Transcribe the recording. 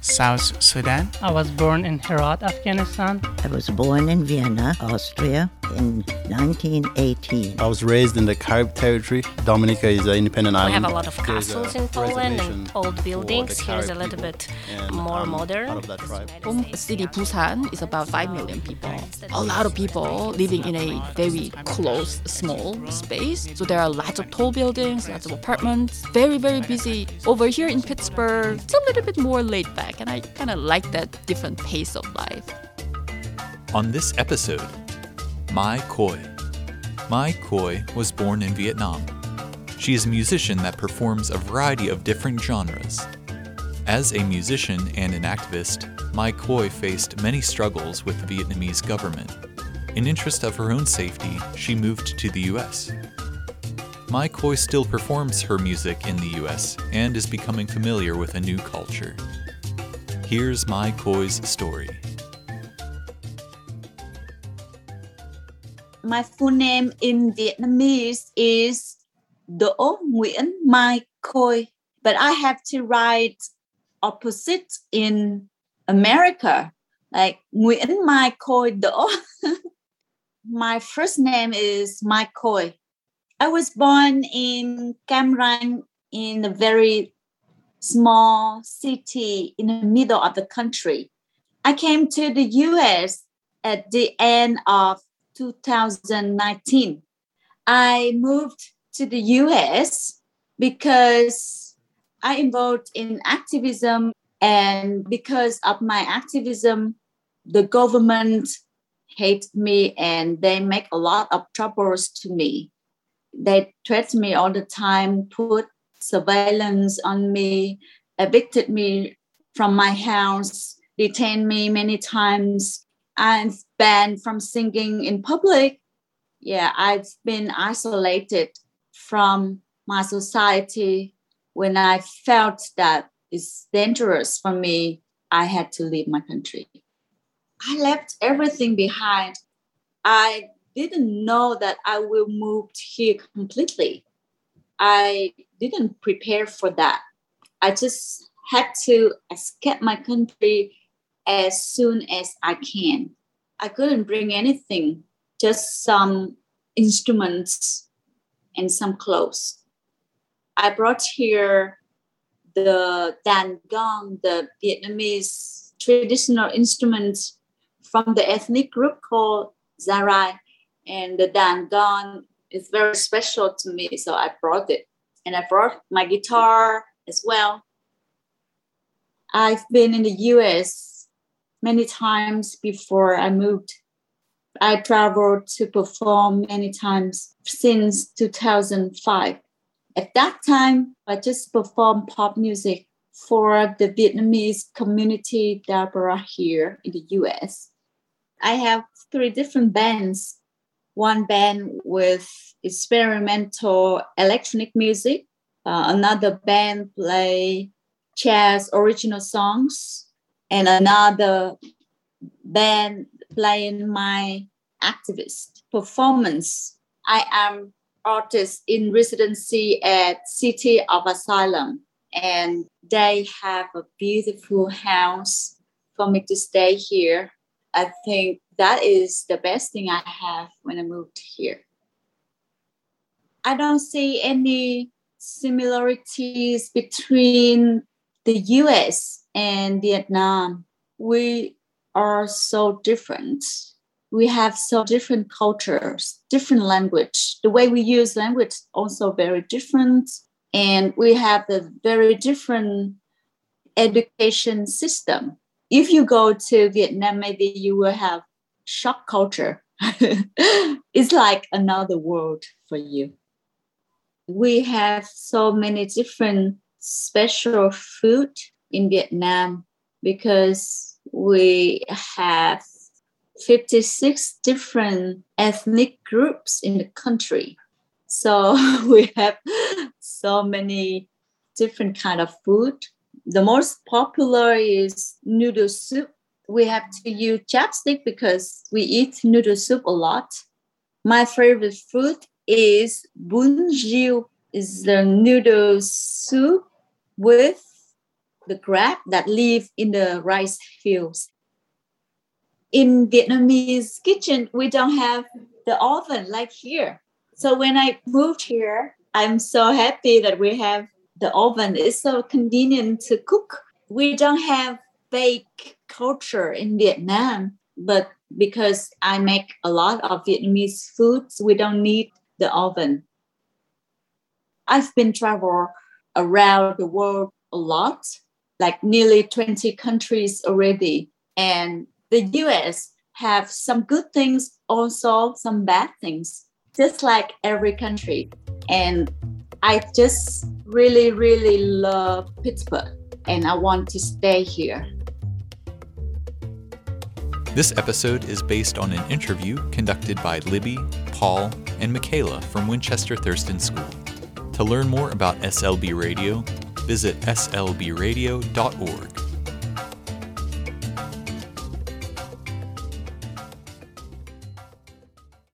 South Sudan. I was born in Herat, Afghanistan. I was born in Vienna, Austria in 1918. I was raised in the Carib territory. Dominica is an independent We island. We have a lot of castles in Poland and old buildings. Here's a little people, bit and um, more I'm modern. part of that tribe. Home city Busan is about 5 million people. A lot of people living in a very close, small space. So there are lots of tall buildings, lots of apartments, very, very busy. Over here in Pittsburgh, it's a little bit more laid back, and I kind of like that different pace of life. On this episode, Mai Khoi. Mai Khoi was born in Vietnam. She is a musician that performs a variety of different genres. As a musician and an activist, Mai Khoi faced many struggles with the Vietnamese government. In interest of her own safety, she moved to the US. Mai Khoi still performs her music in the US and is becoming familiar with a new culture. Here's Mai Khoi's story. My full name in Vietnamese is Đỗ Nguyễn Mai Khôi, but I have to write opposite in America, like Nguyễn Mai Khôi Đỗ. My first name is Mai Khôi. I was born in Cam Ranh in a very small city in the middle of the country. I came to the US at the end of 2019. I moved to the US because I involved in activism and because of my activism the government hate me and they make a lot of troubles to me. They threaten me all the time, put surveillance on me, evicted me from my house, detained me many times. I'm banned from singing in public. Yeah, I've been isolated from my society. When I felt that it's dangerous for me, I had to leave my country. I left everything behind. I didn't know that I will move here completely. I didn't prepare for that. I just had to escape my country as soon as I can. I couldn't bring anything, just some instruments and some clothes. I brought here the dan gong, the Vietnamese traditional instrument from the ethnic group called Zarai. And the dan gong is very special to me, so I brought it. And I brought my guitar as well. I've been in the US many times before I moved. I traveled to perform many times since 2005. At that time, I just performed pop music for the Vietnamese community diaspora here in the US. I have three different bands. One band with experimental electronic music, uh, another band play jazz original songs, and another band playing my activist performance. I am artist in residency at City of Asylum, and they have a beautiful house for me to stay here. I think that is the best thing I have when I moved here. I don't see any similarities between the US and Vietnam. We are so different. We have so different cultures, different language. The way we use language also very different. And we have a very different education system. If you go to Vietnam, maybe you will have shock culture. is like another world for you. We have so many different special food in Vietnam because we have 56 different ethnic groups in the country. So we have so many different kind of food. The most popular is noodle soup. We have to use chopstick because we eat noodle soup a lot. My favorite food is bún riêu, is the noodle soup with the crab that live in the rice fields. In Vietnamese kitchen, we don't have the oven like here. So when I moved here, I'm so happy that we have the oven. It's so convenient to cook. We don't have bake culture in Vietnam, but because I make a lot of Vietnamese foods, we don't need the oven. I've been travel around the world a lot, like nearly 20 countries already. And the US have some good things, also some bad things, just like every country. And I just really, really love Pittsburgh and I want to stay here. This episode is based on an interview conducted by Libby, Paul, and Mikhayla from Winchester Thurston School. To learn more about SLB Radio, visit slbradio.org.